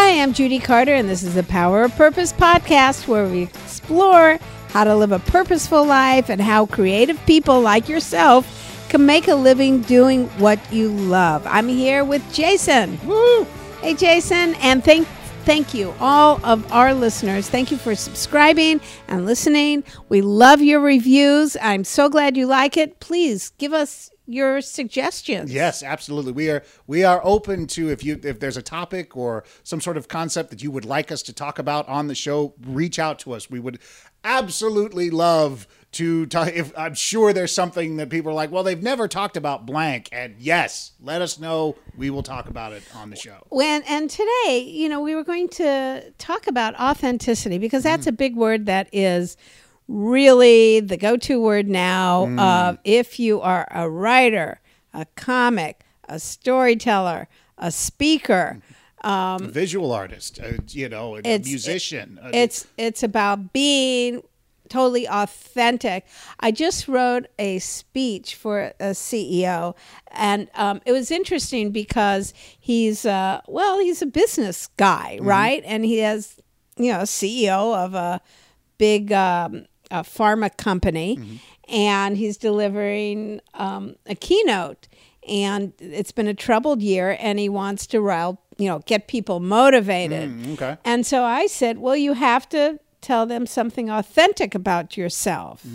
Hi, I'm Judy Carter, and this is the Power of Purpose podcast where we explore how to live a purposeful life and how creative people like yourself can make a living doing what you love. I'm here with Jason. Woo! Hey, Jason, and thank thank you all of our listeners. Thank you for subscribing and listening. We love your reviews. I'm so glad you like it. Please give us your suggestions. Yes, absolutely. We are we are open to if you if there's a topic or some sort of concept that you would like us to talk about on the show, reach out to us. We would absolutely love to talk if I'm sure there's something that people are like, well, they've never talked about blank and yes, let us know. We will talk about it on the show. When and today, you know, we were going to talk about authenticity because that's Mm. a big word that is really the go-to word now Mm. of if you are a writer, a comic, a storyteller, a speaker. a visual artist, uh, you know, a Um, musician. uh, It's it's about being totally authentic. I just wrote a speech for a CEO, and um, it was interesting because he's uh, well, he's a business guy, right? And he has you know CEO of a big um, a pharma company, and he's delivering um, a keynote. And it's been a troubled year, and he wants to rile, you know, get people motivated. Mm, okay. And so I said, well, you have to tell them something authentic about yourself.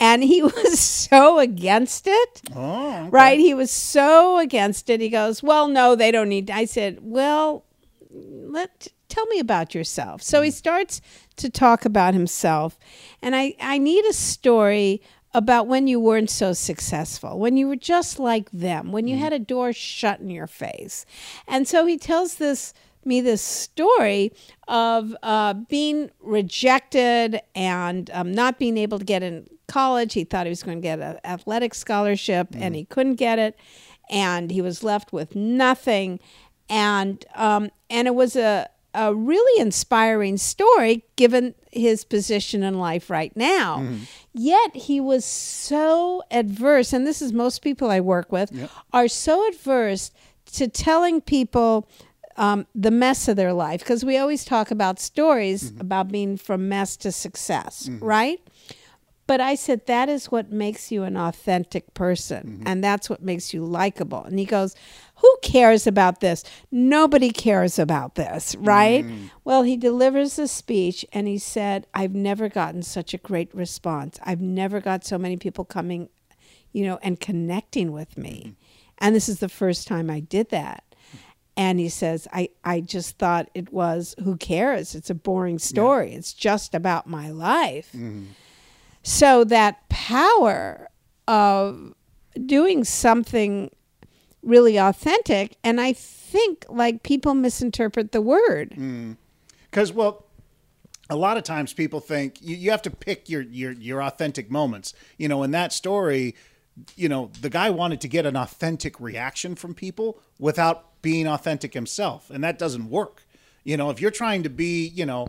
And he was so against it. Oh, okay. Right? He was so against it. He goes, "Well, no, they don't need." I said, "Well, let tell me about yourself." So he starts to talk about himself, and I I need a story about when you weren't so successful, when you were just like them, when you had a door shut in your face. And so he tells this me this story of uh, being rejected and um, not being able to get in college. He thought he was going to get an athletic scholarship, and he couldn't get it, and he was left with nothing. And um, and it was a a really inspiring story given his position in life right now. Mm-hmm. Yet he was so adverse, and this is most people I work with are so adverse to telling people um, the mess of their life because we always talk about stories mm-hmm. about being from mess to success, mm-hmm. right? But I said, that is what makes you an authentic person. And that's what makes you likable. And he goes, Who cares about this? Nobody cares about this, right? Mm. Well, he delivers the speech and he said, I've never gotten such a great response. I've never got so many people coming, you know, and connecting with me. Mm-hmm. And this is the first time I did that. And he says, I, I just thought it was, who cares? It's a boring story. It's just about my life. Mm-hmm. So that power of doing something really authentic, and I think like people misinterpret the word. Hmm. Because well, a lot of times people think you, you have to pick your, your your authentic moments. You know, in that story, you know, the guy wanted to get an authentic reaction from people without being authentic himself, and that doesn't work. You know, if you're trying to be, you know,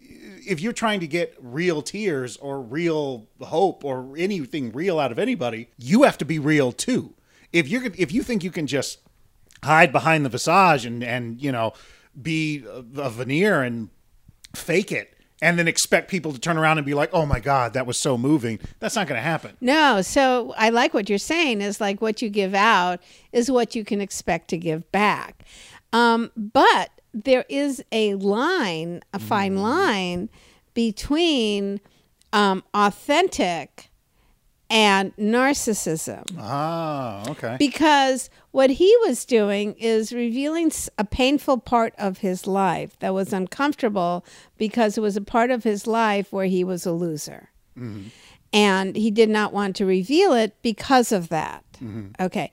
if you're trying to get real tears or real hope or anything real out of anybody, you have to be real too. If you're if you think you can just hide behind the visage and and you know be a, a veneer and fake it and then expect people to turn around and be like, "Oh my god, that was so moving." That's not going to happen. No, so I like what you're saying is like what you give out is what you can expect to give back. Um, but there is a line, a fine line between um, authentic and narcissism. Ah, okay. Because what he was doing is revealing a painful part of his life that was uncomfortable because it was a part of his life where he was a loser. And he did not want to reveal it because of that. Okay.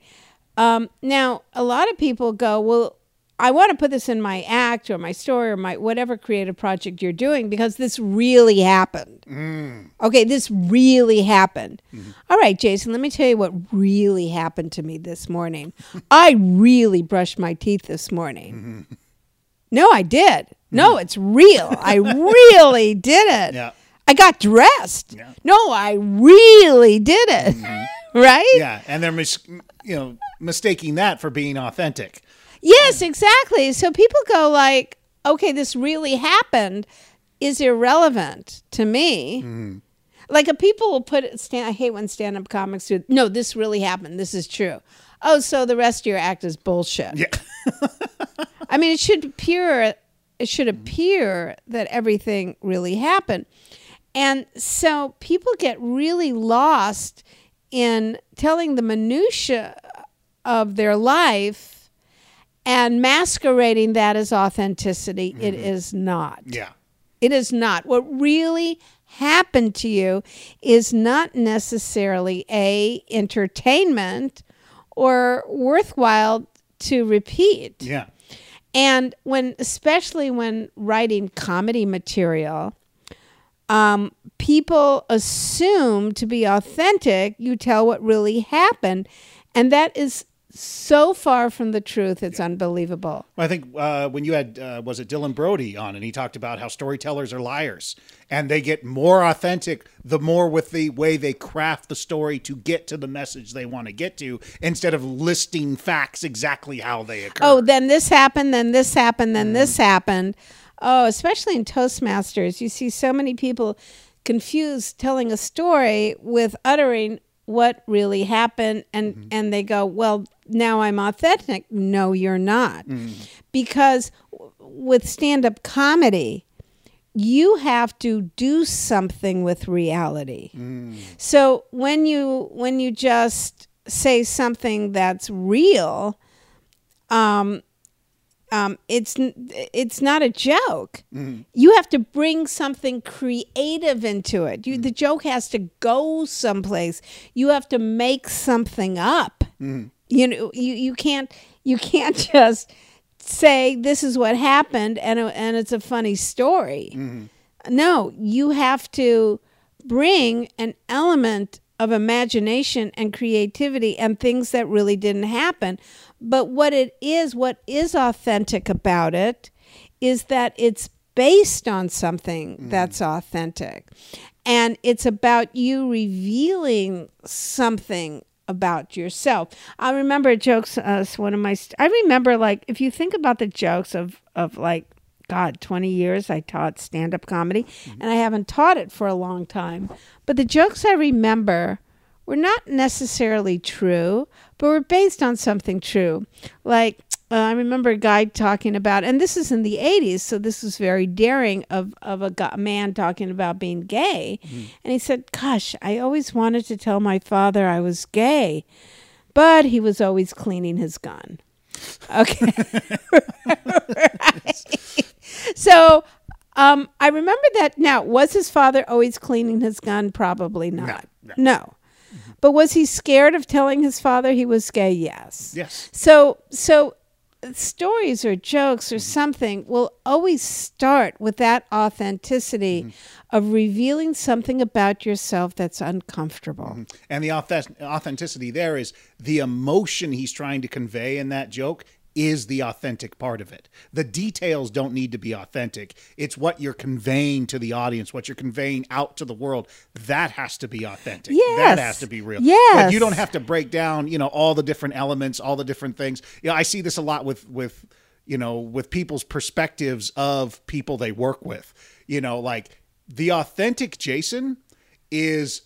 Um, now, a lot of people go, well, I want to put this in my act or my story or my whatever creative project you're doing because this really happened. Mm. Okay, this really happened. Mm-hmm. All right, Jason, let me tell you what really happened to me this morning. I really brushed my teeth this morning. Mm-hmm. No, I did. No, mm-hmm. it's real. I really did it. Yeah. I got dressed. Yeah. No, I really did it. right? Yeah, and they're mis- you know mistaking that for being authentic. Yes, exactly. So people go like, okay, this really happened is irrelevant to me. Mm-hmm. Like a people will put stand I hate when stand up comics do no, this really happened. This is true. Oh, so the rest of your act is bullshit. Yeah. I mean, it should appear it should appear that everything really happened. And so people get really lost in telling the minutia of their life and masquerading that as authenticity. It is not. Yeah. It is not. What really happened to you is not necessarily a entertainment or worthwhile to repeat. Yeah. And when, especially when writing comedy material, um, people assume to be authentic, you tell what really happened. And that is so far from the truth, it's unbelievable. Well, I think uh, when you had uh, was it Dylan Brody on, and he talked about how storytellers are liars, and they get more authentic the more with the way they craft the story to get to the message they want to get to, instead of listing facts exactly how they occur. Oh, then this happened, then this happened, then this happened. Oh, especially in Toastmasters, you see so many people confused telling a story with uttering what really happened and mm-hmm. and they go, "Well, now I'm authentic." No, you're not. Mm. Because w- with stand-up comedy, you have to do something with reality. Mm. So when you when you just say something that's real, um, um, it's it's not a joke. Mm-hmm. You have to bring something creative into it. You, mm-hmm. the joke has to go someplace. You have to make something up. Mm-hmm. You know, you, you can't you can't just say this is what happened and uh, and it's a funny story. No, you have to bring an element of imagination and creativity and things that really didn't happen. But what it is, what is authentic about it, is that it's based on something that's authentic. And it's about you revealing something about yourself. I remember jokes. Uh, one of my. St- I remember like if you think about the jokes of of like God, 20 years I taught stand up comedy, and I haven't taught it for a long time. But the jokes I remember were not necessarily true, but were based on something true. Like, uh, I remember a guy talking about, and this is in the 80s, so this was very daring of, of a, a man talking about being gay. And he said, Gosh, I always wanted to tell my father I was gay, but he was always cleaning his gun. Okay. Right. So um, I remember that. Now, was his father always cleaning his gun? Probably not. no. No. But was he scared of telling his father he was gay? Yes. yes. So, so stories or jokes or mm-hmm. something will always start with that authenticity mm-hmm. of revealing something about yourself that's uncomfortable. Mm-hmm. And the authentic- authenticity there is the emotion he's trying to convey in that joke is the authentic part of it. The details don't need to be authentic. It's what you're conveying to the audience, what you're conveying out to the world. That has to be authentic. Yes. That has to be real. Yes. Like you don't have to break down, you know, all the different elements, all the different things. You know, I see this a lot with with you know, with people's perspectives of people they work with. You know, like the authentic Jason is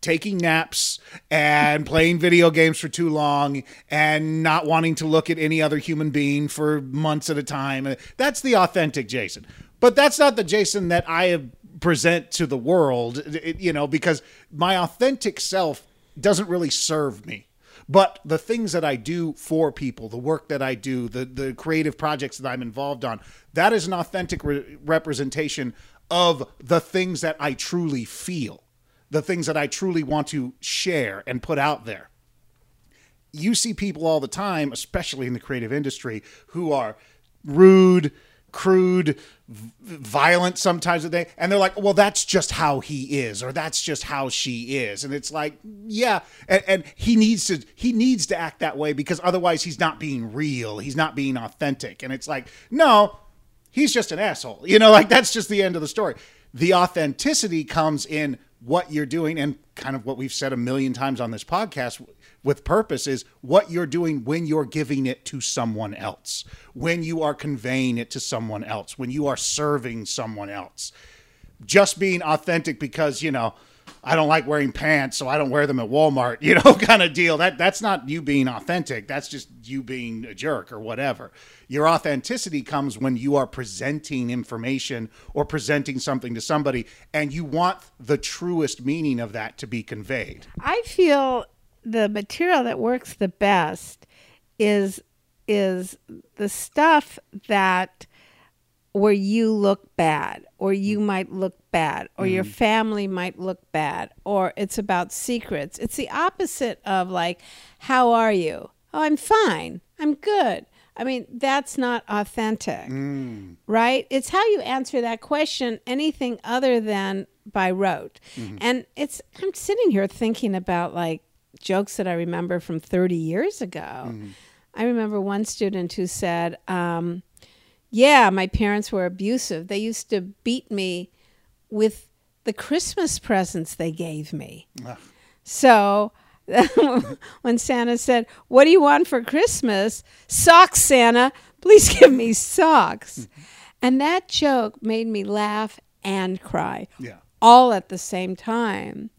taking naps and playing video games for too long and not wanting to look at any other human being for months at a time. That's the authentic Jason. But that's not the Jason that I present to the world, you know, because my authentic self doesn't really serve me. But the things that I do for people, the work that I do, the the creative projects that I'm involved on, that is an authentic re- representation of the things that I truly feel, the things that I truly want to share and put out there. You see people all the time, especially in the creative industry, who are rude, crude, violent sometimes they and they're like well that's just how he is or that's just how she is. And it's like yeah and, and he needs to he needs to act that way because otherwise he's not being real he's not being authentic. And it's like no he's just an asshole. You know like that's just the end of the story. The authenticity comes in what you're doing and kind of what we've said a million times on this podcast with purpose is what you're doing when you're giving it to someone else, when you are conveying it to someone else, when you are serving someone else. Just being authentic because, you know, I don't like wearing pants, so I don't wear them at Walmart, you know, kind of deal. That that's not you being authentic. That's just you being a jerk or whatever. Your authenticity comes when you are presenting information or presenting something to somebody and you want the truest meaning of that to be conveyed. I feel the material that works the best is is the stuff that where you look bad or you mm. might look bad or your mm. family might look bad or it's about secrets. It's the opposite of like how are you? Oh i'm fine. I'm good. I mean that's not authentic mm. right? It's how you answer that question anything other than by rote. Mm-hmm. And it's i'm sitting here thinking about like jokes that i remember from 30 years ago. Mm-hmm. I remember one student who said um, yeah, my parents were abusive. They used to beat me with the Christmas presents they gave me. Ugh. So when Santa said, What do you want for Christmas? Socks, Santa. Please give me socks. Mm-hmm. and that joke made me laugh and cry Yeah. all at the same time.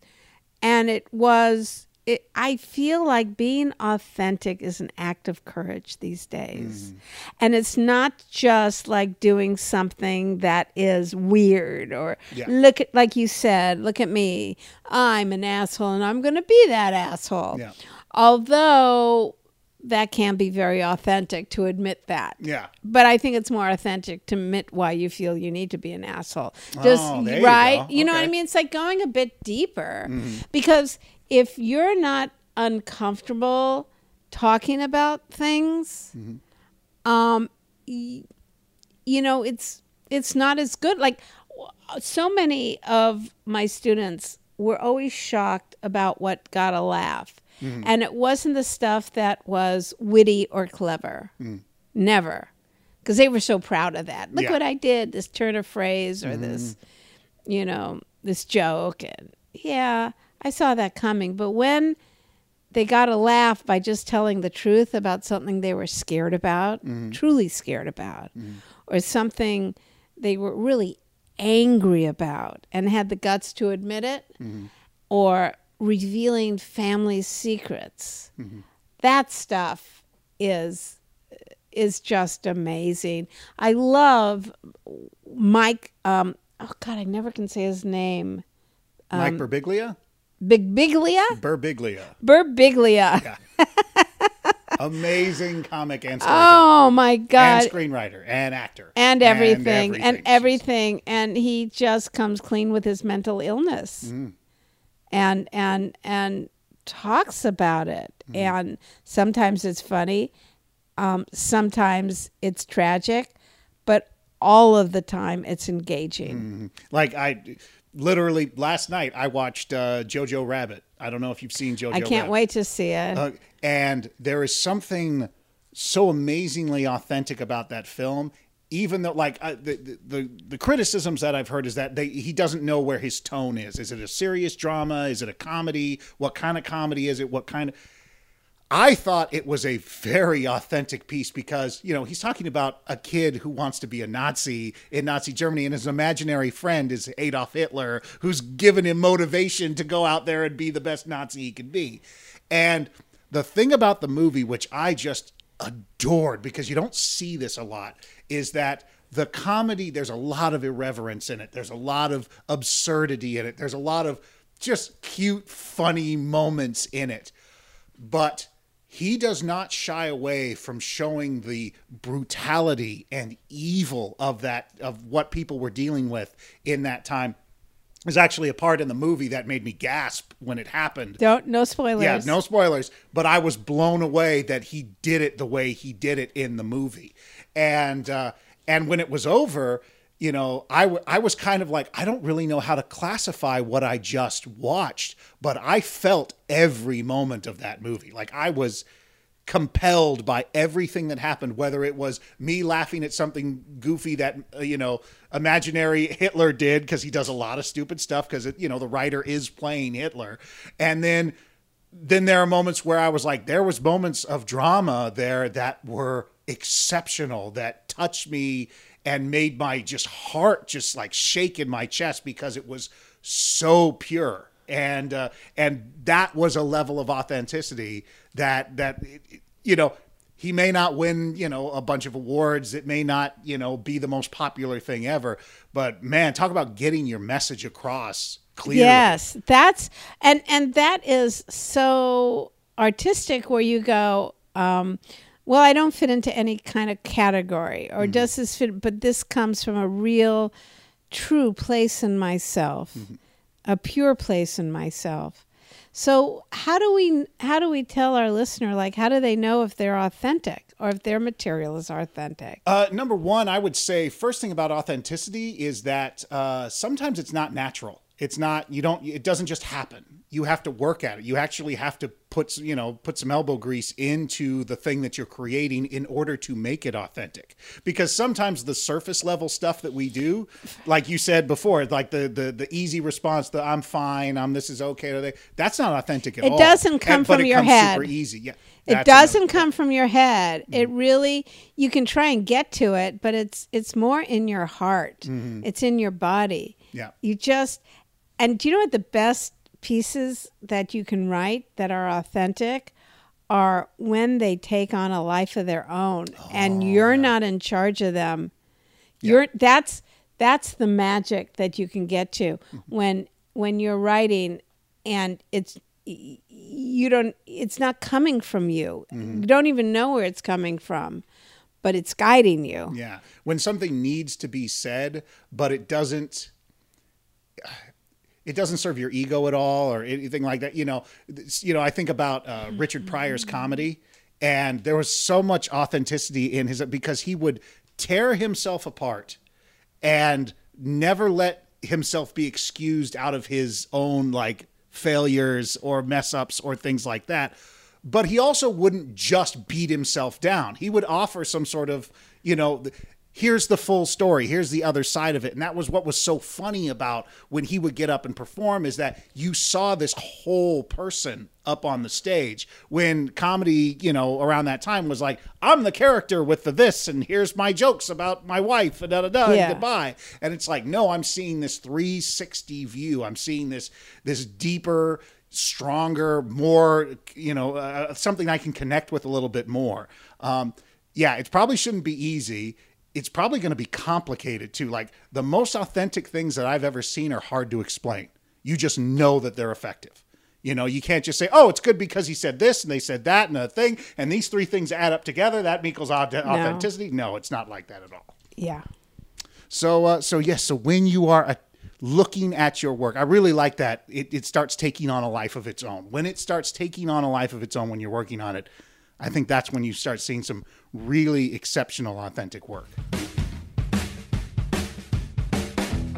And it was, it, I feel like being authentic is an act of courage these days. Mm-hmm. And it's not just like doing something that is weird or Yeah. look at, like you said, look at me. I'm an asshole and I'm going to be that asshole. Yeah. Although that can be very authentic to admit that. Yeah. But I think it's more authentic to admit why you feel you need to be an asshole. Just Oh, you right? go. You, know what I mean? It's like going a bit deeper. Mm-hmm. Because if you're not uncomfortable talking about things, Mm-hmm. um y- you know, it's it's not as good. Like so many of my students were always shocked about what got a laugh. Mm-hmm. And it wasn't the stuff that was witty or clever. Mm. Never. Because they were so proud of that. Look Yeah. what I did, this turn of phrase or this, you know, this joke. And yeah, I saw that coming. But when they got a laugh by just telling the truth about something they were scared about, truly scared about, or something they were really angry about and had the guts to admit it, or revealing family secrets. That stuff is is just amazing. I love Mike. Um, oh God, I never can say his name. Mike Um, Birbiglia? Big Biglia, Birbiglia. Burbiglia. Amazing comic and storyteller. Oh my God. and screenwriter and actor and everything and She's- everything and he just comes clean with his mental illness Mm. and and and talks about it Mm. and sometimes it's funny um, sometimes it's tragic but all of the time it's engaging Like I literally last night I watched uh, Jojo Rabbit. I don't know if you've seen Jojo. i can't Rabbit. wait to see it Uh, and there is something so amazingly authentic about that film. Even though, like uh, the, the the the criticisms that I've heard is that they, he doesn't know where his tone is. Is it a serious drama? Is it a comedy? What kind of comedy is it? What kind of I thought it was a very authentic piece because, you know, he's talking about a kid who wants to be a Nazi in Nazi Germany, and his imaginary friend is Adolf Hitler, who's given him motivation to go out there and be the best Nazi he can be. And the thing about the movie, which I just adored because you don't see this a lot, is that the comedy, there's a lot of irreverence in it, there's a lot of absurdity in it, there's a lot of just cute, funny moments in it. But he does not shy away from showing the brutality and evil of that of what people were dealing with in that time. There's actually a part in the movie that made me gasp when it happened. Don't no spoilers. Yeah, no spoilers, but I was blown away that he did it the way he did it in the movie. And uh and when it was over, you know, I w- I was kind of like I don't really know how to classify what I just watched, but I felt every moment of that movie. Like I was compelled by everything that happened, whether it was me laughing at something goofy that, uh, you know, imaginary Hitler did, because he does a lot of stupid stuff, because, you know, the writer is playing Hitler. And then, then there are moments where I was like, there was moments of drama there that were exceptional, that touched me and made my just heart just like shake in my chest because it was so pure. And uh, and that was a level of authenticity that that you know he may not win you know a bunch of awards. It may not you know be the most popular thing ever. But man talk about getting your message across clearly. Yes, that's and and that is so artistic. Where you go, um, well, I don't fit into any kind of category, or does this fit? But this comes from a real, true place in myself, a pure place in myself. So how do we how do we tell our listener like how do they know if they're authentic or if their material is authentic? Uh, number one, I would say first thing about authenticity is that uh, sometimes it's not natural. It's not you don't. It doesn't just happen. You have to work at it. You actually have to put you know put some elbow grease into the thing that you're creating in order to make it authentic. Because sometimes the surface level stuff that we do, like you said before, like the the the easy response, the I'm fine, I'm this is okay, that's not authentic at It all. It doesn't come And- from your head. Super easy. Yeah. It doesn't come from your head. Mm-hmm. It really you can try and get to it, but it's it's more in your heart. It's in your body. Mm-hmm. Yeah. You just and do you know what the best pieces that you can write that are authentic are when they take on a life of their own and you're oh. not in charge of them. You're that's that's the magic that you can get to when when you're writing and it's you don't it's not coming from you. Mm-hmm. You don't even know where it's coming from, but it's guiding you. Yeah. When something needs to be said, but it doesn't it doesn't serve your ego at all or anything like that. You know, you know, I think about uh, Richard Pryor's comedy and there was so much authenticity in his because he would tear himself apart and never let himself be excused out of his own like failures or mess ups or things like that. But he also wouldn't just beat himself down. He would offer some sort of, you know, here's the full story, here's the other side of it. And that was what was so funny about when he would get up and perform is that you saw this whole person up on the stage. When comedy, you know, around that time was like, I'm the character with the this, and here's my jokes about my wife, and da da da, Yeah. and goodbye. And it's like, no, I'm seeing this 360 view. I'm seeing this this deeper, stronger, more, you know, uh, something I can connect with a little bit more. Um, yeah, it probably shouldn't be easy. It's probably going to be complicated too. Like the most authentic things that I've ever seen are hard to explain. You just know that they're effective. You know, you can't just say, "Oh, it's good because he said this and they said that and a thing, and these three things add up together. That equals authenticity." No, it's not like that at all. Yeah. So, uh, so yes. So when you are uh, looking at your work, I really like that. It, it starts taking on a life of its own. When it starts taking on a life of its own, when you're working on it, I think that's when you start seeing some really exceptional, authentic work.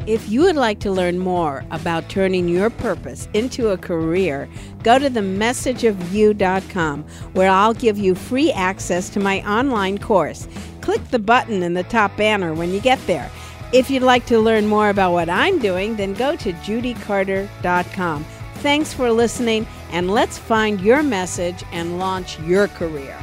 If you would like to learn more about turning your purpose into a career, go to themessageofyou.com where I'll give you free access to my online course. Click the button in the top banner when you get there. If you'd like to learn more about what I'm doing, then go to judycarter.com. Thanks for listening, and let's find your message and launch your career.